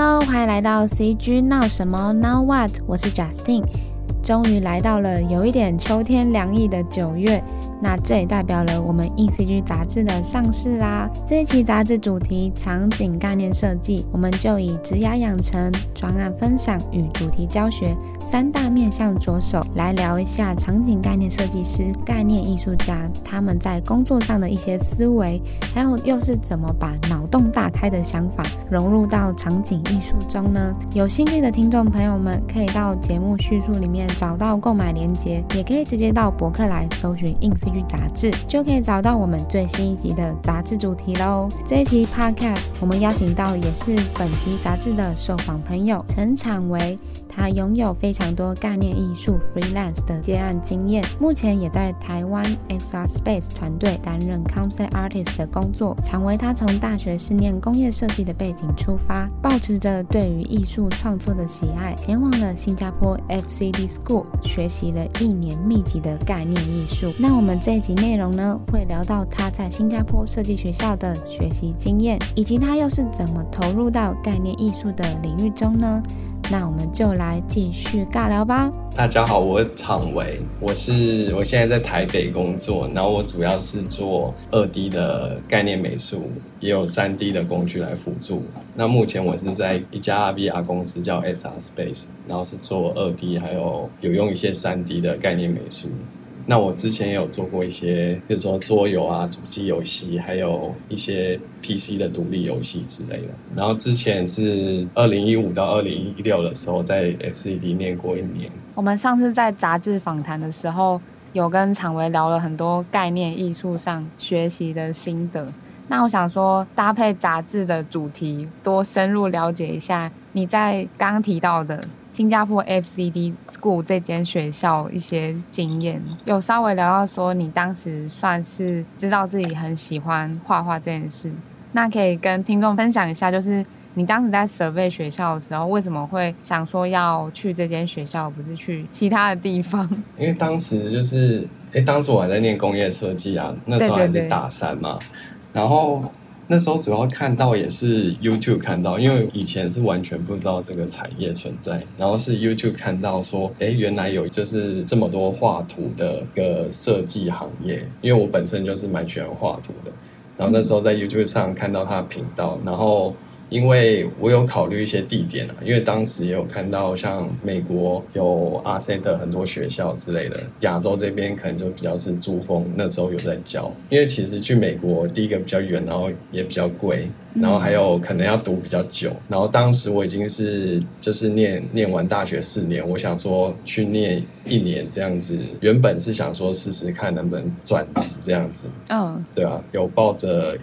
Hello，欢迎来到 CG 闹什么 Now What？我是 Justin，终于来到了有一点秋天凉意的九月。那这也代表了我们 InCG 杂志的上市啦。这一期杂志主题场景概念设计，我们就以职涯养成、专案分享与主题教学三大面向着手，来聊一下场景概念设计师、概念艺术家他们在工作上的一些思维，还有又是怎么把脑洞大开的想法融入到场景艺术中呢？有兴趣的听众朋友们，可以到节目叙述里面找到购买链接，也可以直接到博客来搜寻 In 杂志就可以找到我们最新一集的杂志主题喽。这一期 Podcast 我们邀请到也是本期杂志的受访朋友陈昶维。他拥有非常多概念艺术 freelance 的接案经验，目前也在台湾 XR Space 团队担任 concept artist 的工作。常为他从大学是念工业设计的背景出发，抱持着对于艺术创作的喜爱，前往了新加坡 FCD School 学习了一年密集的概念艺术。那我们这一集内容呢，会聊到他在新加坡设计学校的学习经验，以及他又是怎么投入到概念艺术的领域中呢？那我们就来继续尬聊吧。大家好，我是厂维，我是我现在在台北工作，然后我主要是做二 D 的概念美术，也有三 D 的工具来辅助。那目前我是在一家 VR 公司叫 SR Space，然后是做二 D，还有有用一些三 D 的概念美术。那我之前也有做过一些，比如说桌游啊、主机游戏，还有一些 PC 的独立游戏之类的。然后之前是二零一五到二零一六的时候，在 FCD 念过一年。我们上次在杂志访谈的时候，有跟常维聊了很多概念艺术上学习的心得。那我想说，搭配杂志的主题，多深入了解一下你在刚提到的。新加坡 FCD School 这间学校一些经验，有稍微聊到说你当时算是知道自己很喜欢画画这件事，那可以跟听众分享一下，就是你当时在 survey 学校的时候，为什么会想说要去这间学校，不是去其他的地方？因为当时就是，哎、欸，当时我还在念工业设计啊，那时候还是大三嘛，然后。那时候主要看到也是 YouTube 看到，因为以前是完全不知道这个产业存在，然后是 YouTube 看到说，哎，原来有就是这么多画图的个设计行业，因为我本身就是蛮喜欢画图的，然后那时候在 YouTube 上看到他的频道，然后。因为我有考虑一些地点啊，因为当时也有看到像美国有 Art Center 很多学校之类的，亚洲这边可能就比较是珠峰，那时候有在教。因为其实去美国第一个比较远，然后也比较贵，然后还有可能要读比较久。然后当时我已经是就是念念完大学四年，我想说去念一年这样子，原本是想说试试看能不能转职这样子。嗯，oh. 对啊，有抱着。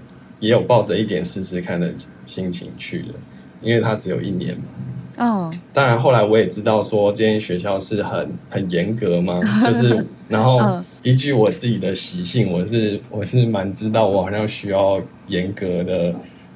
也有抱着一点试试看的心情去的，因为它只有一年嘛。哦。当然后来我也知道说这间学校是很很严格嘛，就是然后依据我自己的习性，我是我是蛮知道我好像需要严格的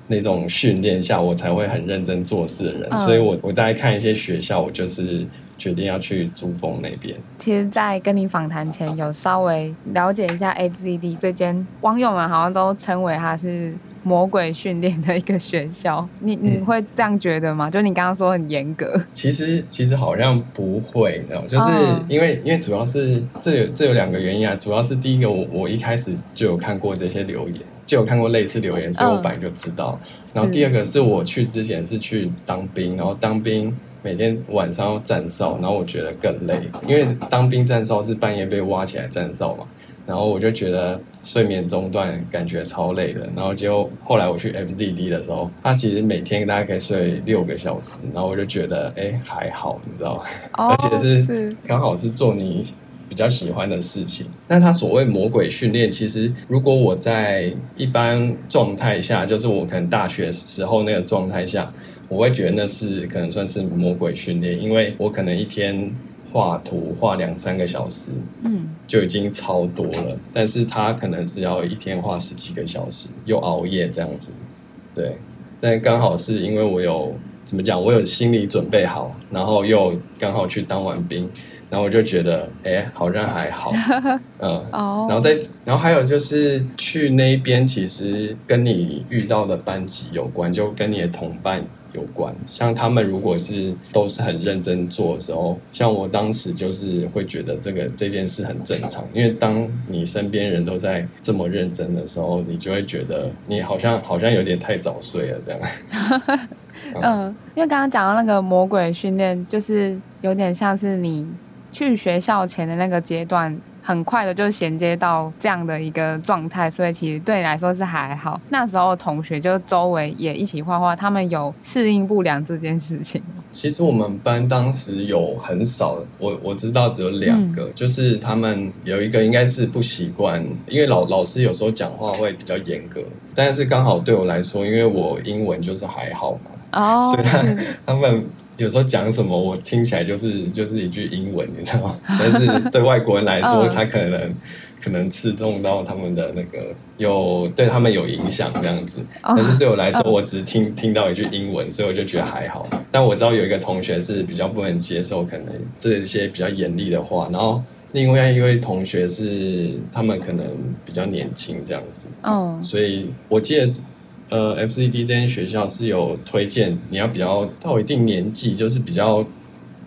那种训练下，我才会很认真做事的人。所以我我大概看一些学校，我就是。决定要去珠峰那边。其实，在跟你访谈前，有稍微了解一下 FCD 这间，网友们好像都称为它是魔鬼训练的一个学校。你你会这样觉得吗？嗯、就你刚刚说很严格。其实其实好像不会，就是因为、哦、因为主要是这有这有两个原因啊。主要是第一个，我我一开始就有看过这些留言，就有看过类似留言，所以我本来就知道。嗯、然后第二个是我去之前是去当兵，然后当兵。每天晚上要站哨，然后我觉得更累，因为当兵站哨是半夜被挖起来站哨嘛，然后我就觉得睡眠中断，感觉超累的。然后就后来我去 FDD 的时候，他其实每天大概可以睡六个小时，然后我就觉得哎、欸、还好，你知道吗？而且是刚好是做你比较喜欢的事情。那他所谓魔鬼训练，其实如果我在一般状态下，就是我可能大学时候那个状态下。我会觉得那是可能算是魔鬼训练，因为我可能一天画图画两三个小时，嗯，就已经超多了。但是他可能是要一天画十几个小时，又熬夜这样子，对。但刚好是因为我有怎么讲，我有心理准备好，然后又刚好去当完兵。然后我就觉得，哎，好像还好，嗯，哦，然后再，然后还有就是去那边，其实跟你遇到的班级有关，就跟你的同伴有关。像他们如果是都是很认真做的时候，像我当时就是会觉得这个这件事很正常，因为当你身边人都在这么认真的时候，你就会觉得你好像好像有点太早睡了这样。嗯，因为刚刚讲到那个魔鬼训练，就是有点像是你去学校前的那个阶段。很快的就衔接到这样的一个状态，所以其实对你来说是还好。那时候同学就周围也一起画画，他们有适应不良这件事情。其实我们班当时有很少，我我知道只有两个，嗯、就是他们有一个应该是不习惯，因为老老师有时候讲话会比较严格，但是刚好对我来说，因为我英文就是还好嘛，哦，所以他他们。有时候讲什么，我听起来就是就是一句英文，你知道吗？但是对外国人来说，他可能可能刺痛到他们的那个，有对他们有影响这样子。但是对我来说，我只是听听到一句英文，所以我就觉得还好。但我知道有一个同学是比较不能接受可能这些比较严厉的话，然后另外一位同学是他们可能比较年轻这样子。嗯，所以我记得。呃，FCD 这间学校是有推荐，你要比较到一定年纪，就是比较，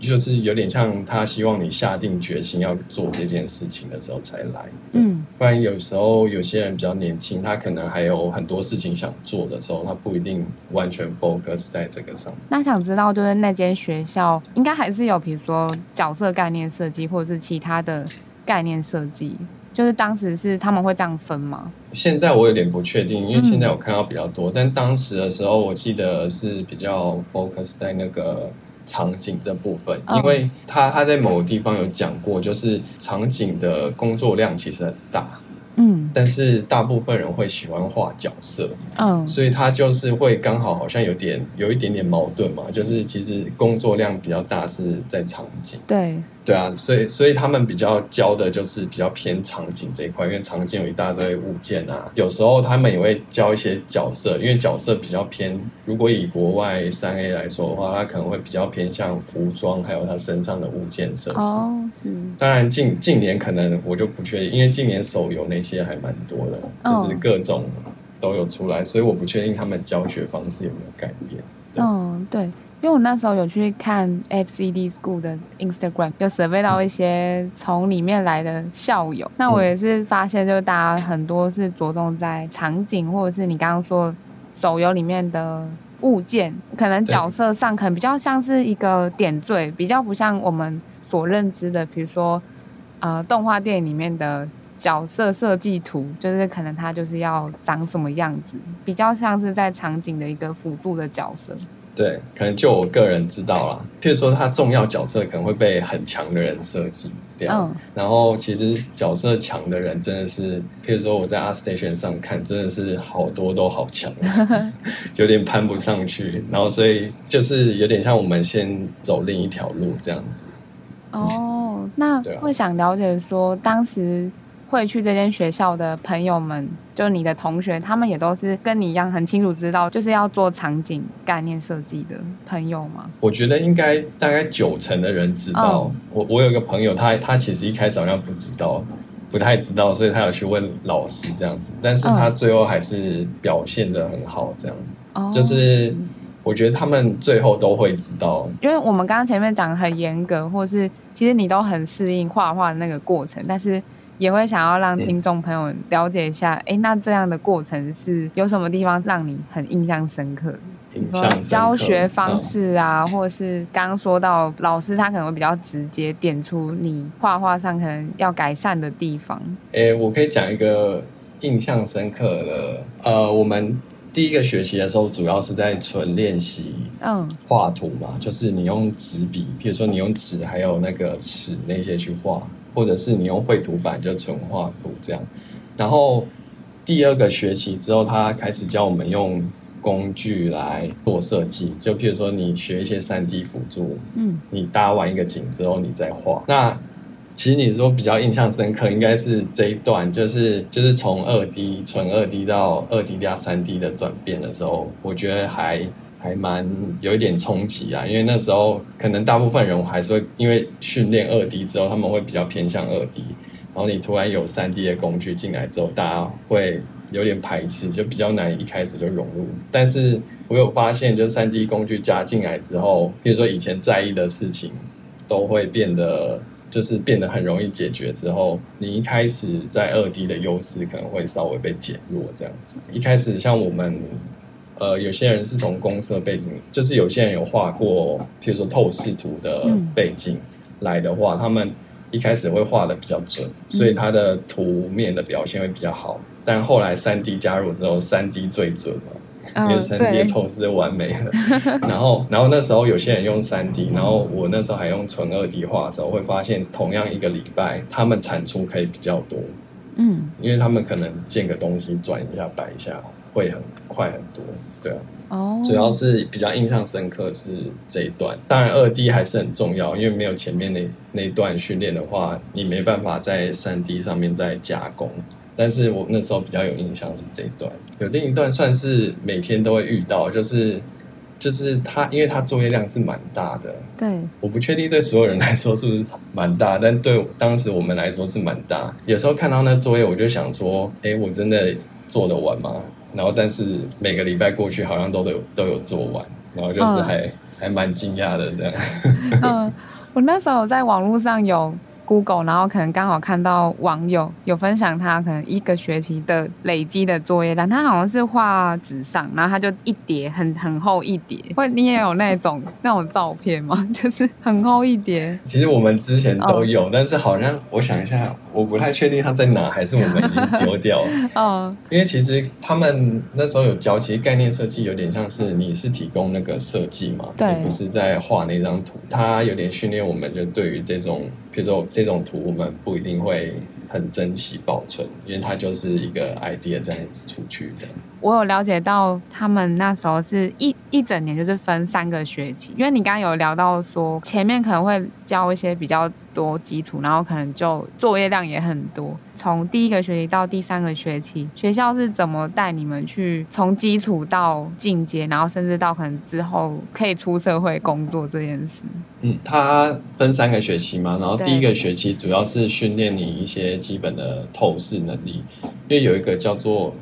就是有点像他希望你下定决心要做这件事情的时候才来。嗯，不然有时候有些人比较年轻，他可能还有很多事情想做的时候，他不一定完全 focus 在这个上面。那想知道，就是那间学校应该还是有，比如说角色概念设计，或者是其他的概念设计。就是当时是他们会这样分吗？现在我有点不确定，因为现在我看到比较多，嗯、但当时的时候我记得是比较 focus 在那个场景这部分，嗯、因为他他在某个地方有讲过，就是场景的工作量其实很大。嗯，但是大部分人会喜欢画角色，嗯，所以他就是会刚好好像有点有一点点矛盾嘛，就是其实工作量比较大是在场景，对，对啊，所以所以他们比较教的就是比较偏场景这一块，因为场景有一大堆物件啊，有时候他们也会教一些角色，因为角色比较偏，如果以国外三 A 来说的话，他可能会比较偏向服装，还有他身上的物件设计。哦，是。当然近近年可能我就不确定，因为近年手游那。些还蛮多的，就是各种都有出来，oh. 所以我不确定他们教学方式有没有改变。嗯，oh, 对，因为我那时候有去看 FCD School 的 Instagram，有识别到一些从里面来的校友。那我也是发现，就是大家很多是着重在场景，或者是你刚刚说手游里面的物件，可能角色上可能比较像是一个点缀，比较不像我们所认知的，比如说呃动画电影里面的。角色设计图就是可能他就是要长什么样子，比较像是在场景的一个辅助的角色。对，可能就我个人知道啦。譬如说，他重要角色可能会被很强的人设计掉。嗯。然后，其实角色强的人真的是，譬如说我在 ArtStation 上看，真的是好多都好强，有点攀不上去。然后，所以就是有点像我们先走另一条路这样子。哦，那会想了解说当时。会去这间学校的朋友们，就你的同学，他们也都是跟你一样很清楚知道，就是要做场景概念设计的朋友吗？我觉得应该大概九成的人知道。哦、我我有一个朋友，他他其实一开始好像不知道，不太知道，所以他有去问老师这样子，但是他最后还是表现的很好，这样。哦，就是我觉得他们最后都会知道，因为我们刚刚前面讲的很严格，或是其实你都很适应画画的那个过程，但是。也会想要让听众朋友了解一下，哎、嗯，那这样的过程是有什么地方让你很印象深刻？印象深刻，教学方式啊，嗯、或者是刚刚说到老师他可能会比较直接点出你画画上可能要改善的地方。哎，我可以讲一个印象深刻的，呃，我们第一个学期的时候主要是在纯练习，嗯，画图嘛，就是你用纸笔，比如说你用纸还有那个尺那些去画。或者是你用绘图板就纯画图这样，然后第二个学期之后，他开始教我们用工具来做设计，就譬如说你学一些三 D 辅助，嗯，你搭完一个景之后你再画。那其实你说比较印象深刻，应该是这一段，就是就是从二 D 纯二 D 到二 D 加三 D 的转变的时候，我觉得还。还蛮有一点冲击啊，因为那时候可能大部分人还是会因为训练二 D 之后，他们会比较偏向二 D，然后你突然有三 D 的工具进来之后，大家会有点排斥，就比较难一开始就融入。但是我有发现，就三 D 工具加进来之后，比如说以前在意的事情，都会变得就是变得很容易解决。之后你一开始在二 D 的优势可能会稍微被减弱，这样子。一开始像我们。呃，有些人是从公设背景，就是有些人有画过，譬如说透视图的背景来的话，嗯、他们一开始会画的比较准，所以他的图面的表现会比较好。嗯、但后来三 D 加入之后，三 D 最准了，哦、因为三 D 透视完美了。然后，然后那时候有些人用三 D，然后我那时候还用纯二 D 画的时候，会发现同样一个礼拜，他们产出可以比较多。嗯，因为他们可能建个东西转一下摆一下。会很快很多，对啊，哦，oh. 主要是比较印象深刻是这一段。当然，二 D 还是很重要，因为没有前面那那段训练的话，你没办法在三 D 上面再加工。但是我那时候比较有印象是这一段，有另一段算是每天都会遇到，就是就是他，因为他作业量是蛮大的，对，我不确定对所有人来说是不是蛮大，但对当时我们来说是蛮大。有时候看到那作业，我就想说，哎，我真的做得完吗？然后，但是每个礼拜过去，好像都都有都有做完，然后就是还、嗯、还蛮惊讶的这样。嗯，我那时候在网络上有。Google，然后可能刚好看到网友有分享他可能一个学期的累积的作业单，他好像是画纸上，然后他就一叠很很厚一叠。会你也有那种 那种照片吗？就是很厚一叠。其实我们之前都有，哦、但是好像我想一下，我不太确定他在哪，还是我们已经丢掉了。哦，因为其实他们那时候有教，其实概念设计有点像是你是提供那个设计嘛，对，不是在画那张图，他有点训练我们，就对于这种。比如说这这种图，我们不一定会很珍惜保存，因为它就是一个 idea 这样子出去的。我有了解到，他们那时候是一一整年就是分三个学期，因为你刚刚有聊到说前面可能会教一些比较多基础，然后可能就作业量也很多。从第一个学期到第三个学期，学校是怎么带你们去从基础到进阶，然后甚至到可能之后可以出社会工作这件事？嗯，它分三个学期嘛，然后第一个学期主要是训练你一些基本的透视能力，因为有一个叫做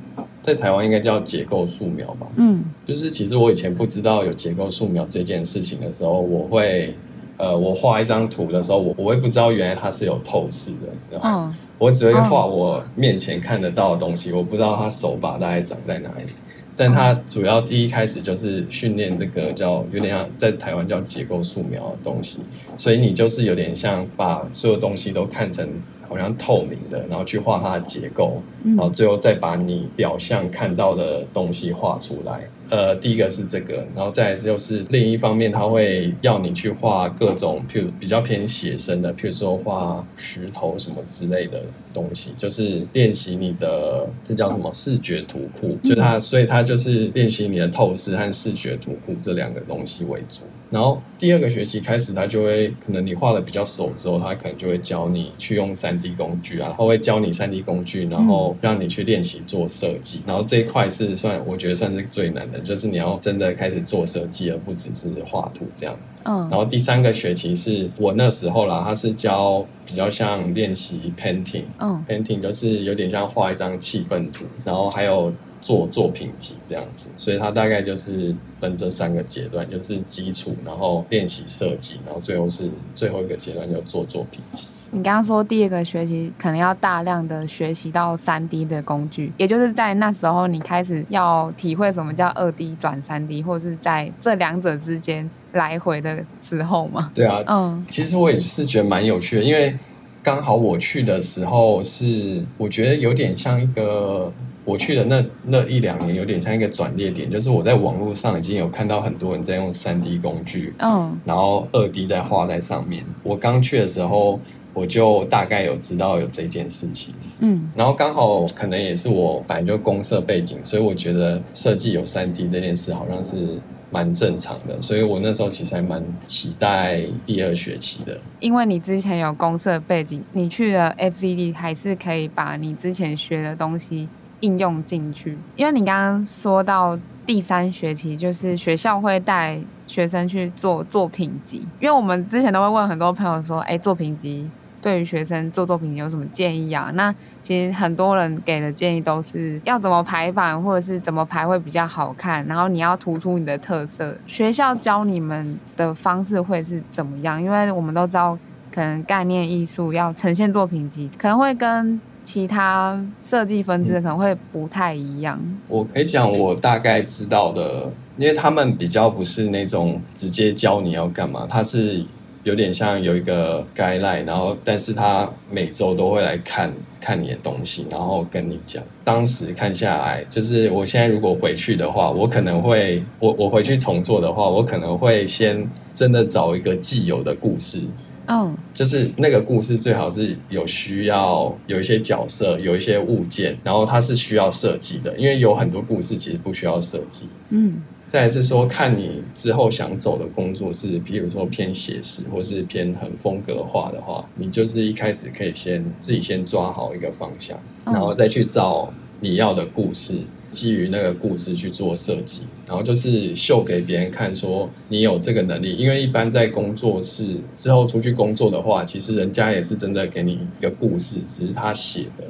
在台湾应该叫结构素描吧，嗯，就是其实我以前不知道有结构素描这件事情的时候，我会。呃，我画一张图的时候，我我会不知道原来它是有透视的，嗯，我只会画我面前看得到的东西，我不知道它手把大概长在哪里。但它主要第一开始就是训练这个叫有点像在台湾叫结构素描的东西，所以你就是有点像把所有东西都看成好像透明的，然后去画它的结构，然后最后再把你表象看到的东西画出来。呃，第一个是这个，然后再来就是另一方面，他会要你去画各种，譬如比较偏写生的，譬如说画石头什么之类的东西，就是练习你的这叫什么视觉图库，就它，所以它就是练习你的透视和视觉图库这两个东西为主。然后第二个学期开始，他就会可能你画的比较熟之后，他可能就会教你去用三 D 工具啊，他会教你三 D 工具，然后让你去练习做设计。然后这一块是算我觉得算是最难的，就是你要真的开始做设计，而不只是画图这样。嗯。然后第三个学期是我那时候啦，他是教比较像练习 painting，嗯，painting 就是有点像画一张气氛图，然后还有。做作品集这样子，所以它大概就是分这三个阶段，就是基础，然后练习设计，然后最后是最后一个阶段叫做作品集。你刚刚说第二个学习可能要大量的学习到三 D 的工具，也就是在那时候你开始要体会什么叫二 D 转三 D，或是在这两者之间来回的时候吗？对啊，嗯，其实我也是觉得蛮有趣的，因为刚好我去的时候是我觉得有点像一个。我去的那那一两年有点像一个转捩点，就是我在网络上已经有看到很多人在用三 D 工具，嗯，然后二 D 在画在上面。我刚去的时候，我就大概有知道有这件事情，嗯，然后刚好可能也是我本来就公社背景，所以我觉得设计有三 D 这件事好像是蛮正常的，所以我那时候其实还蛮期待第二学期的。因为你之前有公社背景，你去了 FCD 还是可以把你之前学的东西。应用进去，因为你刚刚说到第三学期，就是学校会带学生去做作品集。因为我们之前都会问很多朋友说：“哎，作品集对于学生做作品集有什么建议啊？那其实很多人给的建议都是要怎么排版，或者是怎么排会比较好看，然后你要突出你的特色。学校教你们的方式会是怎么样？因为我们都知道，可能概念艺术要呈现作品集，可能会跟其他设计分支可能会不太一样。我可以讲我大概知道的，因为他们比较不是那种直接教你要干嘛，他是。有点像有一个 guideline，然后但是他每周都会来看看你的东西，然后跟你讲。当时看下来，就是我现在如果回去的话，我可能会我我回去重做的话，我可能会先真的找一个既有的故事，嗯，oh. 就是那个故事最好是有需要有一些角色，有一些物件，然后它是需要设计的，因为有很多故事其实不需要设计，嗯。再来是说，看你之后想走的工作是，比如说偏写实，或是偏很风格化的话，你就是一开始可以先自己先抓好一个方向，然后再去找你要的故事，基于那个故事去做设计，然后就是秀给别人看，说你有这个能力。因为一般在工作室之后出去工作的话，其实人家也是真的给你一个故事，只是他写的。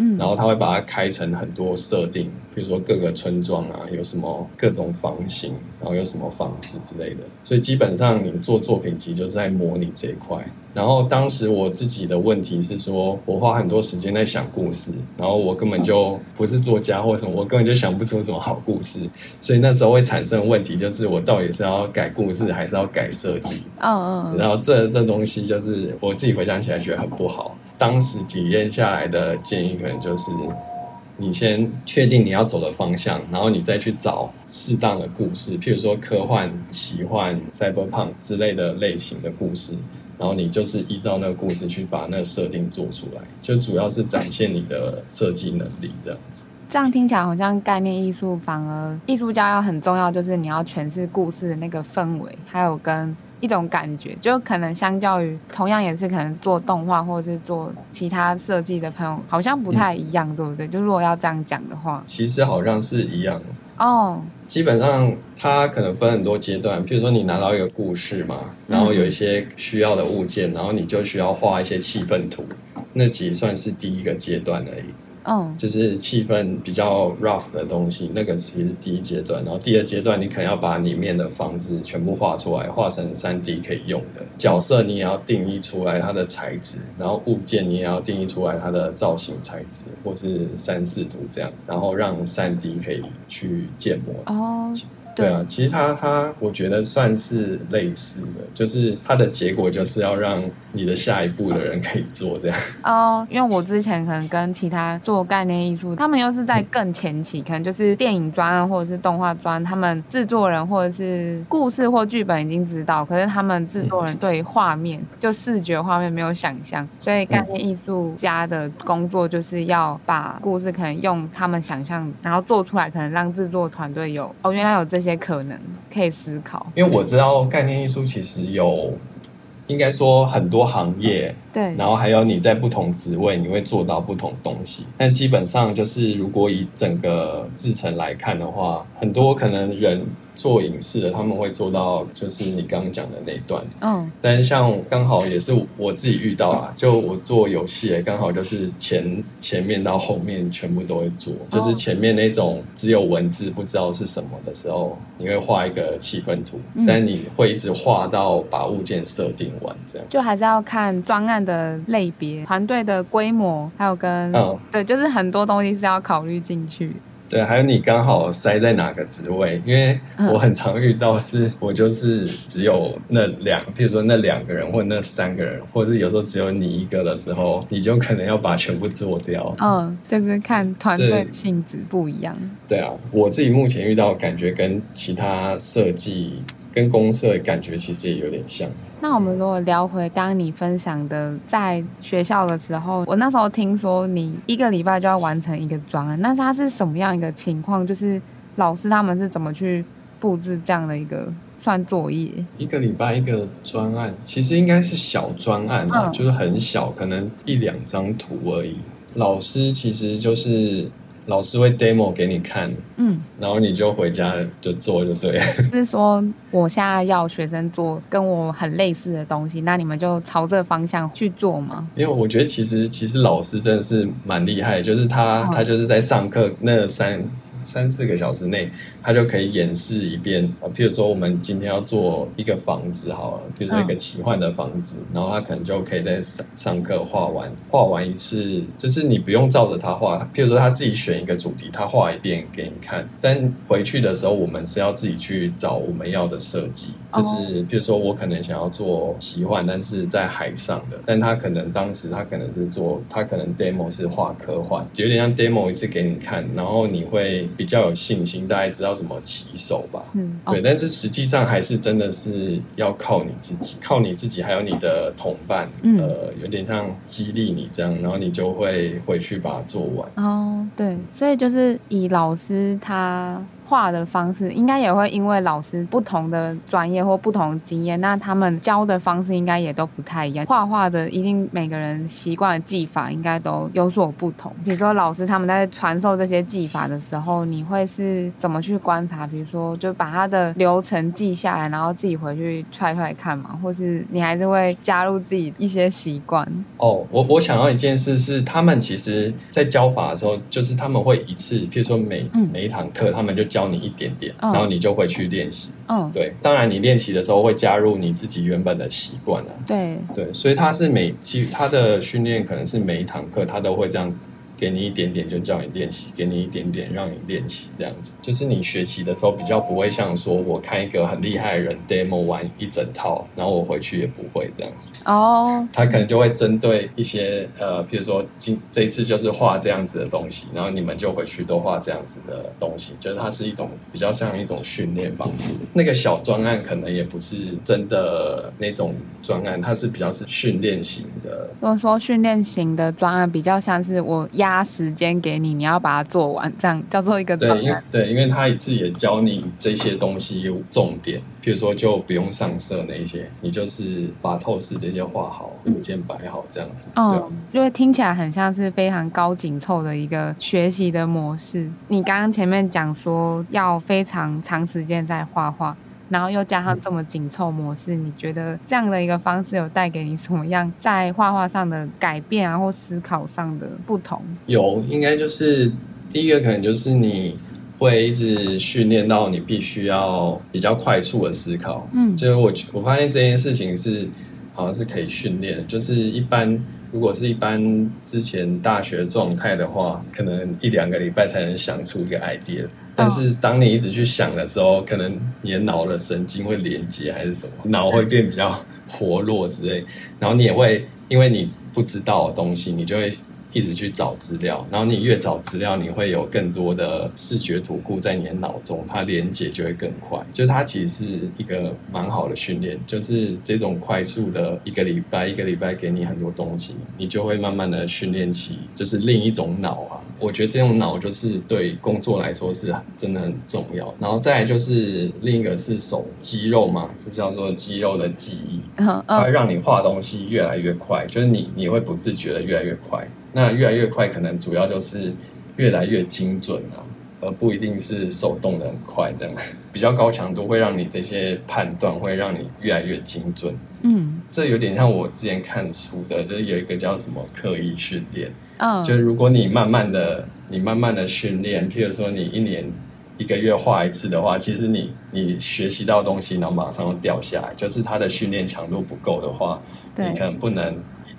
嗯，然后他会把它开成很多设定，比如说各个村庄啊，有什么各种房型，然后有什么房子之类的。所以基本上你做作品集就是在模拟这一块。然后当时我自己的问题是说，我花很多时间在想故事，然后我根本就不是作家或什么，我根本就想不出什么好故事。所以那时候会产生问题，就是我到底是要改故事还是要改设计？嗯嗯。然后这这东西就是我自己回想起来觉得很不好。当时体验下来的建议可能就是，你先确定你要走的方向，然后你再去找适当的故事，譬如说科幻、奇幻、cyberpunk 之类的类型的故事，然后你就是依照那个故事去把那个设定做出来，就主要是展现你的设计能力这样子。这样听起来好像概念艺术，反而艺术家要很重要，就是你要诠释故事的那个氛围，还有跟。一种感觉，就可能相较于同样也是可能做动画或者是做其他设计的朋友，好像不太一样，嗯、对不对？就如果要这样讲的话，其实好像是一样哦。基本上它可能分很多阶段，譬如说你拿到一个故事嘛，然后有一些需要的物件，然后你就需要画一些气氛图，那其实算是第一个阶段而已。嗯，就是气氛比较 rough 的东西，那个其实是第一阶段。然后第二阶段，你可能要把里面的房子全部画出来，画成三 D 可以用的角色，你也要定义出来它的材质，然后物件你也要定义出来它的造型材质，或是三视图这样，然后让三 D 可以去建模。哦。对啊，其实它它，我觉得算是类似的，就是它的结果就是要让你的下一步的人可以做这样。哦，因为我之前可能跟其他做概念艺术，他们又是在更前期，嗯、可能就是电影专案或者是动画专，他们制作人或者是故事或剧本已经知道，可是他们制作人对画面、嗯、就视觉画面没有想象，所以概念艺术家的工作就是要把故事可能用他们想象，然后做出来，可能让制作团队有哦，原来有这些。些可能可以思考，因为我知道概念艺术其实有，应该说很多行业，对，然后还有你在不同职位，你会做到不同东西。但基本上就是，如果以整个制程来看的话，很多可能人。做影视的他们会做到，就是你刚刚讲的那一段。嗯，但是像刚好也是我自己遇到啊，就我做游戏，刚好就是前前面到后面全部都会做，就是前面那种只有文字不知道是什么的时候，你会画一个气氛图，嗯、但你会一直画到把物件设定完，这样。就还是要看专案的类别、团队的规模，还有跟嗯，对，就是很多东西是要考虑进去。对，还有你刚好塞在哪个职位？因为我很常遇到是，我就是只有那两，譬如说那两个人，或者那三个人，或者是有时候只有你一个的时候，你就可能要把全部做掉。嗯，就是看团队性质不一样。对啊，我自己目前遇到感觉跟其他设计跟公社的感觉其实也有点像。那我们如果聊回刚刚你分享的，在学校的时候，我那时候听说你一个礼拜就要完成一个专案，那它是什么样一个情况？就是老师他们是怎么去布置这样的一个算作业？一个礼拜一个专案，其实应该是小专案啊，嗯、就是很小，可能一两张图而已。老师其实就是老师会 demo 给你看，嗯，然后你就回家就做就对了。是说我现在要学生做跟我很类似的东西，那你们就朝这个方向去做吗？因为我觉得其实其实老师真的是蛮厉害，就是他、哦、他就是在上课那三三四个小时内，他就可以演示一遍。啊，譬如说我们今天要做一个房子好了，比如说一个奇幻的房子，嗯、然后他可能就可以在上上课画完画完一次，就是你不用照着他画，譬如说他自己选一个主题，他画一遍给你看，但回去的时候我们是要自己去找我们要的设计，就是譬如说我可能想要做奇幻，但是在海上的，但他可能当时他可能是做，他可能 demo 是画科幻，就有点像 demo 一次给你看，然后你会比较有信心，大概知道怎么起手吧。嗯，对，但是实际上还是真的是要靠你自己，靠你自己，还有你的同伴，呃，有点像激励你这样，然后你就会回去把它做完。哦，对，所以就是以老师他。画的方式应该也会因为老师不同的专业或不同的经验，那他们教的方式应该也都不太一样。画画的一定每个人习惯的技法应该都有所不同。比如说老师他们在传授这些技法的时候，你会是怎么去观察？比如说就把他的流程记下来，然后自己回去踹踹看嘛，或是你还是会加入自己一些习惯？哦，我我想要一件事是，他们其实在教法的时候，就是他们会一次，譬如说每、嗯、每一堂课，他们就教。教你一点点，然后你就会去练习。嗯，对，当然你练习的时候会加入你自己原本的习惯了。对对，所以他是每其他的训练可能是每一堂课他都会这样。给你一点点就叫你练习，给你一点点让你练习，这样子就是你学习的时候比较不会像说我看一个很厉害的人 demo 完一整套，然后我回去也不会这样子。哦，他可能就会针对一些呃，譬如说今这一次就是画这样子的东西，然后你们就回去都画这样子的东西，就是它是一种比较像一种训练方式。那个小专案可能也不是真的那种专案，它是比较是训练型的。如果说训练型的专案比较像是我压。花时间给你，你要把它做完，这样叫做一个对，因为对，因为他一次也教你这些东西有重点，譬如说就不用上色那些，你就是把透视这些画好，物件摆好这样子。嗯，对，因为听起来很像是非常高紧凑的一个学习的模式。你刚刚前面讲说要非常长时间在画画。然后又加上这么紧凑模式，你觉得这样的一个方式有带给你什么样在画画上的改变啊，或思考上的不同？有，应该就是第一个可能就是你会一直训练到你必须要比较快速的思考。嗯，就是我我发现这件事情是好像是可以训练，就是一般如果是一般之前大学状态的话，可能一两个礼拜才能想出一个 idea。但是当你一直去想的时候，可能你的脑的神经会连接还是什么，脑会变比较活络之类。然后你也会因为你不知道的东西，你就会一直去找资料。然后你越找资料，你会有更多的视觉图库在你的脑中，它连接就会更快。就它其实是一个蛮好的训练，就是这种快速的一个礼拜一个礼拜给你很多东西，你就会慢慢的训练起就是另一种脑啊。我觉得这种脑就是对工作来说是真的很重要，然后再来就是另一个是手肌肉嘛，这叫做肌肉的记忆，它会让你画东西越来越快，就是你你会不自觉的越来越快，那越来越快可能主要就是越来越精准啊，而不一定是手动的很快这样，比较高强度会让你这些判断会让你越来越精准，嗯，这有点像我之前看书的，就是有一个叫什么刻意训练。嗯，就是如果你慢慢的，你慢慢的训练，譬如说你一年一个月画一次的话，其实你你学习到东西，然后马上就掉下来，就是它的训练强度不够的话，你可能不能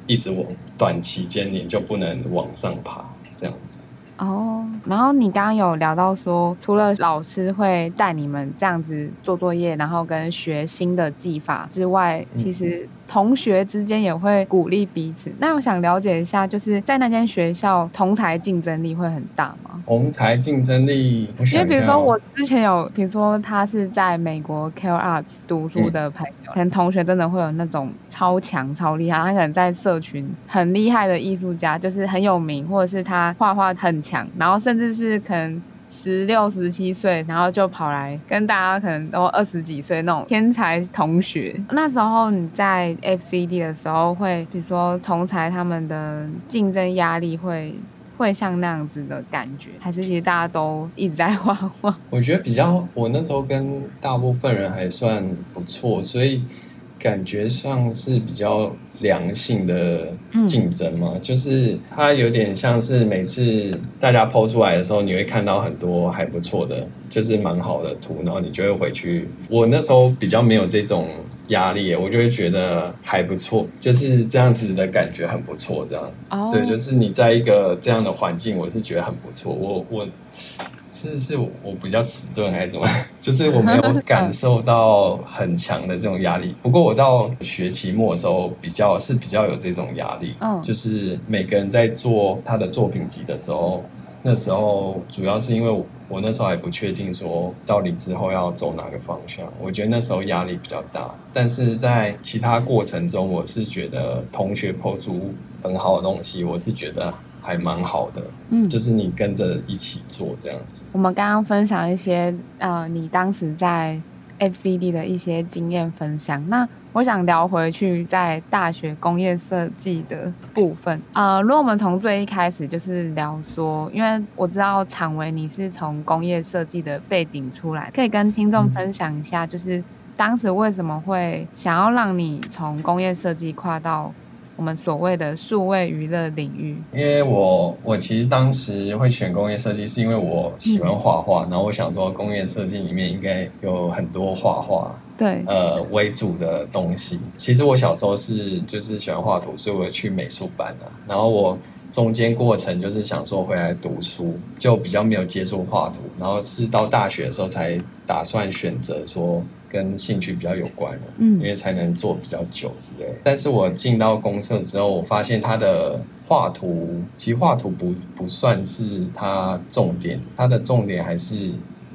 一直往短期间你就不能往上爬这样子。哦，然后你刚刚有聊到说，除了老师会带你们这样子做作业，然后跟学新的技法之外，其实。同学之间也会鼓励彼此。那我想了解一下，就是在那间学校，同才竞争力会很大吗？同才竞争力，因为比如说我之前有，比如说他是在美国 CalArts 读书的朋友，嗯、可能同学真的会有那种超强、超厉害，他可能在社群很厉害的艺术家，就是很有名，或者是他画画很强，然后甚至是可能。十六、十七岁，然后就跑来跟大家可能都二十几岁那种天才同学。那时候你在 FCD 的时候会，会比如说同才他们的竞争压力会会像那样子的感觉，还是其实大家都一直在画画？我觉得比较，我那时候跟大部分人还算不错，所以感觉上是比较。良性的竞争嘛，嗯、就是它有点像是每次大家 po 出来的时候，你会看到很多还不错的，就是蛮好的图，然后你就会回去。我那时候比较没有这种压力，我就会觉得还不错，就是这样子的感觉很不错，这样。哦，对，就是你在一个这样的环境，我是觉得很不错。我我。是是我比较迟钝还是怎么？就是我没有 感受到很强的这种压力。不过我到学期末的时候，比较是比较有这种压力。嗯，就是每个人在做他的作品集的时候，那时候主要是因为我，我那时候还不确定说到底之后要走哪个方向。我觉得那时候压力比较大。但是在其他过程中，我是觉得同学 po 出很好的东西，我是觉得。还蛮好的，嗯，就是你跟着一起做这样子。我们刚刚分享一些呃，你当时在 FCD 的一些经验分享。那我想聊回去在大学工业设计的部分。呃，如果我们从最一开始就是聊说，因为我知道常维你是从工业设计的背景出来，可以跟听众分享一下，就是当时为什么会想要让你从工业设计跨到。我们所谓的数位娱乐领域，因为我我其实当时会选工业设计，是因为我喜欢画画，嗯、然后我想说工业设计里面应该有很多画画对呃为主的东西。其实我小时候是就是喜欢画图，所以我去美术班了、啊。然后我中间过程就是想说回来读书，就比较没有接触画图，然后是到大学的时候才打算选择说。跟兴趣比较有关的，嗯，因为才能做比较久之类。但是我进到公社之后，我发现他的画图，其实画图不不算是他重点，他的重点还是，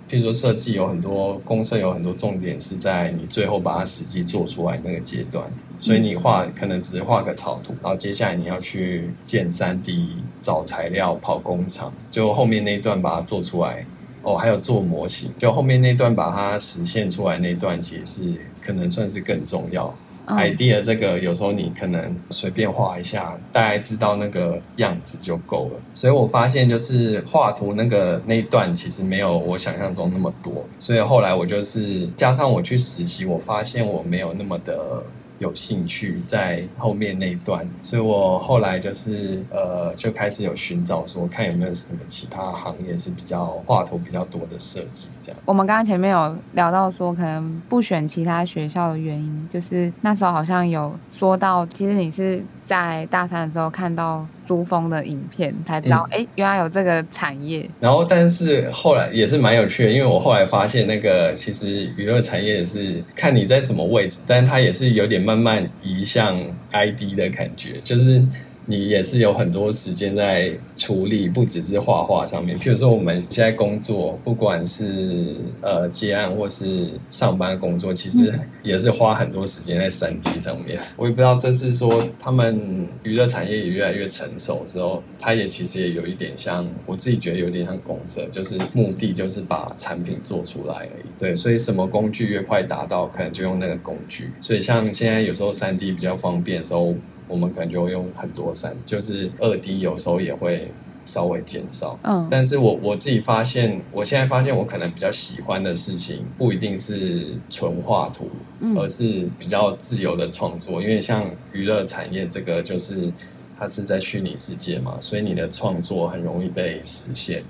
譬如说设计有很多公社有很多重点是在你最后把它实际做出来那个阶段。所以你画可能只是画个草图，然后接下来你要去建三 D、找材料、跑工厂，就后面那一段把它做出来。哦，还有做模型，就后面那段把它实现出来那段，其实是可能算是更重要。Oh. idea 这个有时候你可能随便画一下，大概知道那个样子就够了。所以我发现就是画图那个那一段其实没有我想象中那么多，所以后来我就是加上我去实习，我发现我没有那么的。有兴趣在后面那一段，所以我后来就是呃就开始有寻找说，看有没有什么其他行业是比较画图比较多的设计。这样。我们刚刚前面有聊到说，可能不选其他学校的原因，就是那时候好像有说到，其实你是。在大三的时候看到珠峰的影片，才知道哎、嗯，原来有这个产业。然后，但是后来也是蛮有趣的，因为我后来发现，那个其实娱乐产业也是看你在什么位置，但是它也是有点慢慢移向 ID 的感觉，就是。你也是有很多时间在处理，不只是画画上面。譬如说，我们现在工作，不管是呃接案或是上班工作，其实也是花很多时间在三 D 上面。我也不知道这是说他们娱乐产业也越来越成熟之后，它也其实也有一点像，我自己觉得有点像公社，就是目的就是把产品做出来而已。对，所以什么工具越快达到，可能就用那个工具。所以像现在有时候三 D 比较方便的时候。我们可能就会用很多三，就是二 D 有时候也会稍微减少。嗯，但是我我自己发现，我现在发现我可能比较喜欢的事情不一定是纯画图，嗯，而是比较自由的创作。因为像娱乐产业这个，就是它是在虚拟世界嘛，所以你的创作很容易被实现。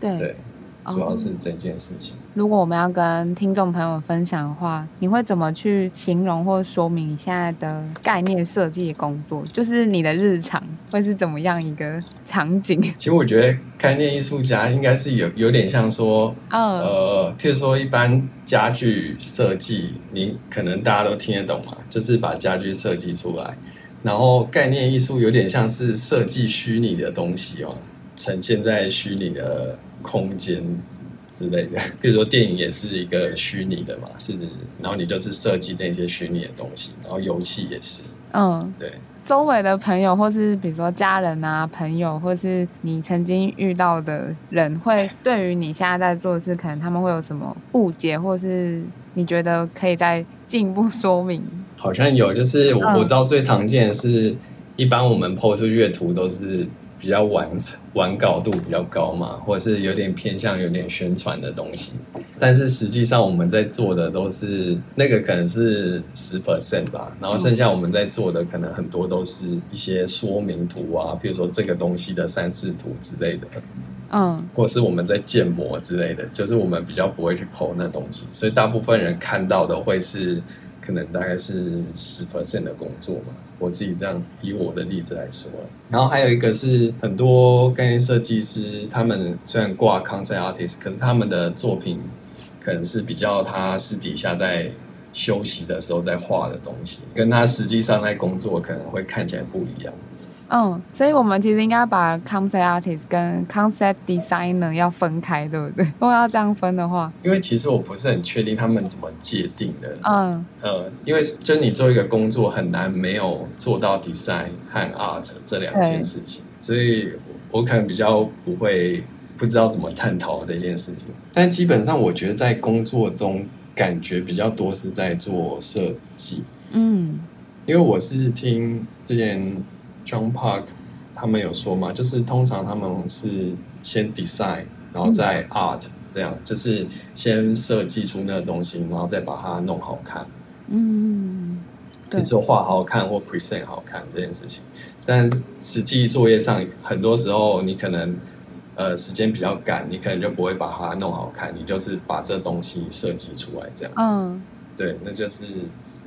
对。对主要是这件事情。如果我们要跟听众朋友分享的话，你会怎么去形容或说明你现在的概念设计工作？就是你的日常会是怎么样一个场景？其实我觉得概念艺术家应该是有有点像说，呃，譬如说一般家具设计，你可能大家都听得懂嘛，就是把家具设计出来。然后概念艺术有点像是设计虚拟的东西哦，呈现在虚拟的。空间之类的，比如说电影也是一个虚拟的嘛，是，然后你就是设计那些虚拟的东西，然后游戏也是，嗯，对。周围的朋友，或是比如说家人啊、朋友，或是你曾经遇到的人，会对于你现在在做的事，可能他们会有什么误解，或是你觉得可以再进一步 说明？好像有，就是我我知道最常见的是，一般我们 PO 出去的图都是。比较完完稿度比较高嘛，或者是有点偏向有点宣传的东西。但是实际上我们在做的都是那个可能是十 percent 吧，然后剩下我们在做的可能很多都是一些说明图啊，比如说这个东西的三视图之类的。嗯，或者是我们在建模之类的，就是我们比较不会去 po 那东西，所以大部分人看到的会是可能大概是十 percent 的工作嘛。我自己这样以我的例子来说，然后还有一个是很多概念设计师，他们虽然挂 concept artist，可是他们的作品可能是比较他私底下在休息的时候在画的东西，跟他实际上在工作可能会看起来不一样。嗯，所以我们其实应该把 concept artist 跟 concept designer 要分开，对不对？如果要这样分的话，因为其实我不是很确定他们怎么界定的。嗯，呃，因为就你做一个工作很难没有做到 design 和 art 这两件事情，所以我可能比较不会不知道怎么探讨这件事情。但基本上我觉得在工作中感觉比较多是在做设计。嗯，因为我是听之前。John Park 他们有说嘛，就是通常他们是先 design，然后再 art，这样、嗯、就是先设计出那个东西，然后再把它弄好看。嗯，比如说画好好看或 present 好看这件事情，但实际作业上很多时候你可能呃时间比较赶，你可能就不会把它弄好看，你就是把这东西设计出来这样子。嗯，对，那就是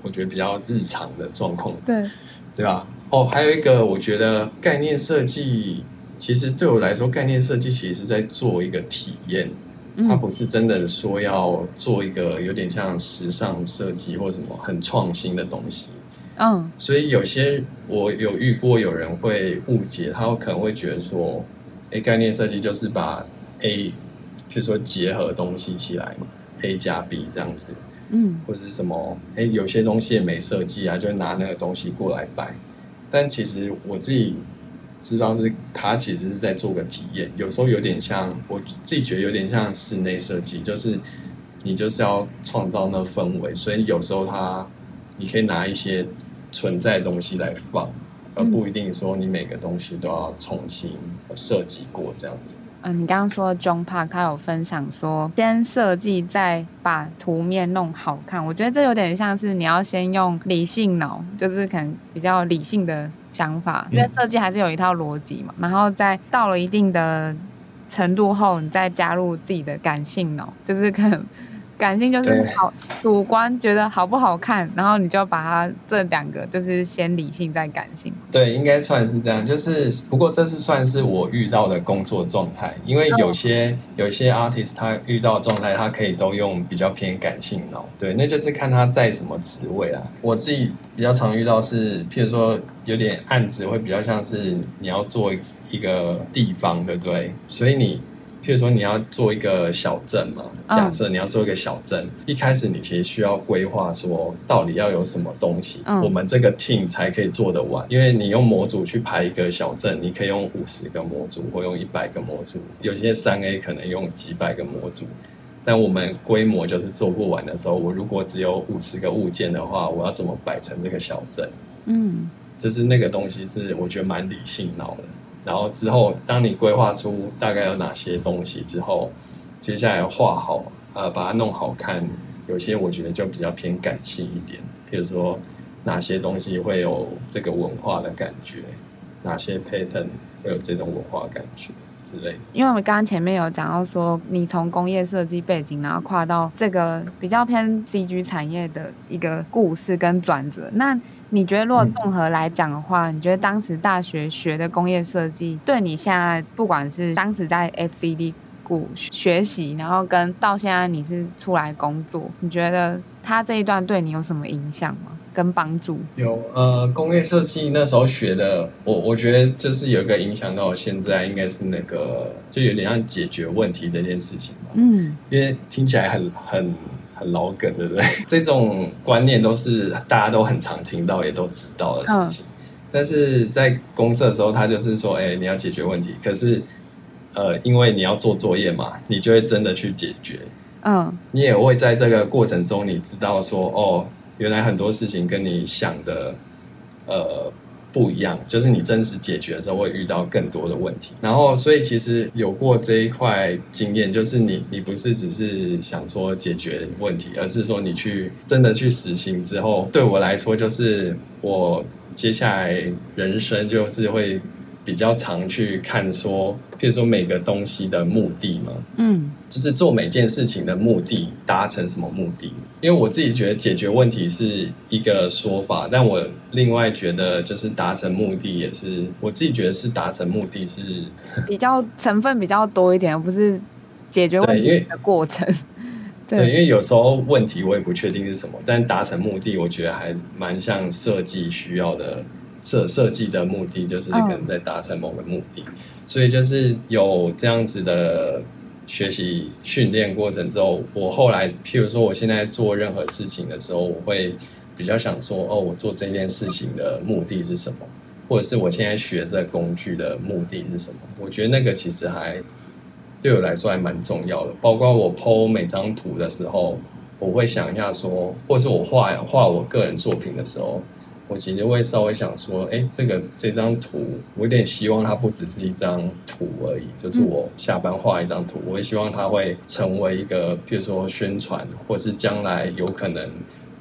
我觉得比较日常的状况。对，对吧？哦，还有一个，我觉得概念设计其实对我来说，概念设计其实是在做一个体验，它不是真的说要做一个有点像时尚设计或什么很创新的东西。嗯，所以有些我有遇过有人会误解，他可能会觉得说，哎，概念设计就是把 A，就说结合东西起来嘛，A 加 B 这样子，嗯，或者是什么，哎，有些东西也没设计啊，就拿那个东西过来摆。但其实我自己知道是，他其实是在做个体验，有时候有点像我自己觉得有点像室内设计，就是你就是要创造那氛围，所以有时候他你可以拿一些存在的东西来放，而不一定说你每个东西都要重新设计过这样子。嗯、呃，你刚刚说 John Park 他有分享说，先设计再把图面弄好看。我觉得这有点像是你要先用理性脑，就是可能比较理性的想法，因为设计还是有一套逻辑嘛。然后在到了一定的程度后，你再加入自己的感性脑，就是可能。感性就是好主观觉得好不好看，然后你就把它这两个就是先理性再感性。对，应该算是这样。就是不过这是算是我遇到的工作状态，因为有些有些 artist 他遇到的状态，他可以都用比较偏感性脑。对，那就是看他在什么职位啊。我自己比较常遇到是，譬如说有点案子会比较像是你要做一个地方，对不对？所以你。譬如说你要做一个小镇嘛，假设你要做一个小镇，一开始你其实需要规划说到底要有什么东西，我们这个 team 才可以做得完。因为你用模组去排一个小镇，你可以用五十个模组或用一百个模组，有些三 A 可能用几百个模组，但我们规模就是做不完的时候，我如果只有五十个物件的话，我要怎么摆成这个小镇？嗯，就是那个东西是我觉得蛮理性脑的。然后之后，当你规划出大概有哪些东西之后，接下来画好，呃，把它弄好看。有些我觉得就比较偏感性一点，比如说哪些东西会有这个文化的感觉，哪些 pattern 会有这种文化感觉之类的。因为我们刚刚前面有讲到说，你从工业设计背景，然后跨到这个比较偏 CG 产业的一个故事跟转折，那。你觉得，如果综合来讲的话，嗯，你觉得当时大学学的工业设计，对你现在不管是当时在 FCD School 学习，然后跟到现在你是出来工作，你觉得他这一段对你有什么影响吗？跟帮助？有，呃，工业设计那时候学的，我我觉得就是有一个影响到我现在，应该是那个，就有点像解决问题这件事情吧。嗯，因为听起来很很。很老梗，对不对？这种观念都是大家都很常听到，也都知道的事情。嗯、但是在公社的时候，他就是说：“哎，你要解决问题。”可是，呃，因为你要做作业嘛，你就会真的去解决。嗯，你也会在这个过程中，你知道说：“哦，原来很多事情跟你想的，呃，不一样，就是你真实解决的时候会遇到更多的问题。然后，所以其实有过这一块经验，就是你你不是只是想说解决问题，而是说你去真的去实行之后，对我来说，就是我接下来人生就是会。比较常去看说，譬如说每个东西的目的嘛，嗯，就是做每件事情的目的达成什么目的？因为我自己觉得解决问题是一个说法，但我另外觉得就是达成目的也是我自己觉得是达成目的是 比较成分比较多一点，而不是解决问题的过程。对，对，因为有时候问题我也不确定是什么，但达成目的我觉得还蛮像设计需要的。设设计的目的就是可能在达成某个目的，嗯，所以就是有这样子的学习训练过程之后，我后来譬如说我现在做任何事情的时候，我会比较想说，哦，我做这件事情的目的是什么，或者是我现在学这工具的目的是什么？我觉得那个其实还对我来说还蛮重要的。包括我 po 每张图的时候，我会想一下说，或是我画画我个人作品的时候。我其实会稍微想说，哎，这个这张图，我有点希望它不只是一张图而已，就是我下班画一张图，我也希望它会成为一个，比如说宣传，或是将来有可能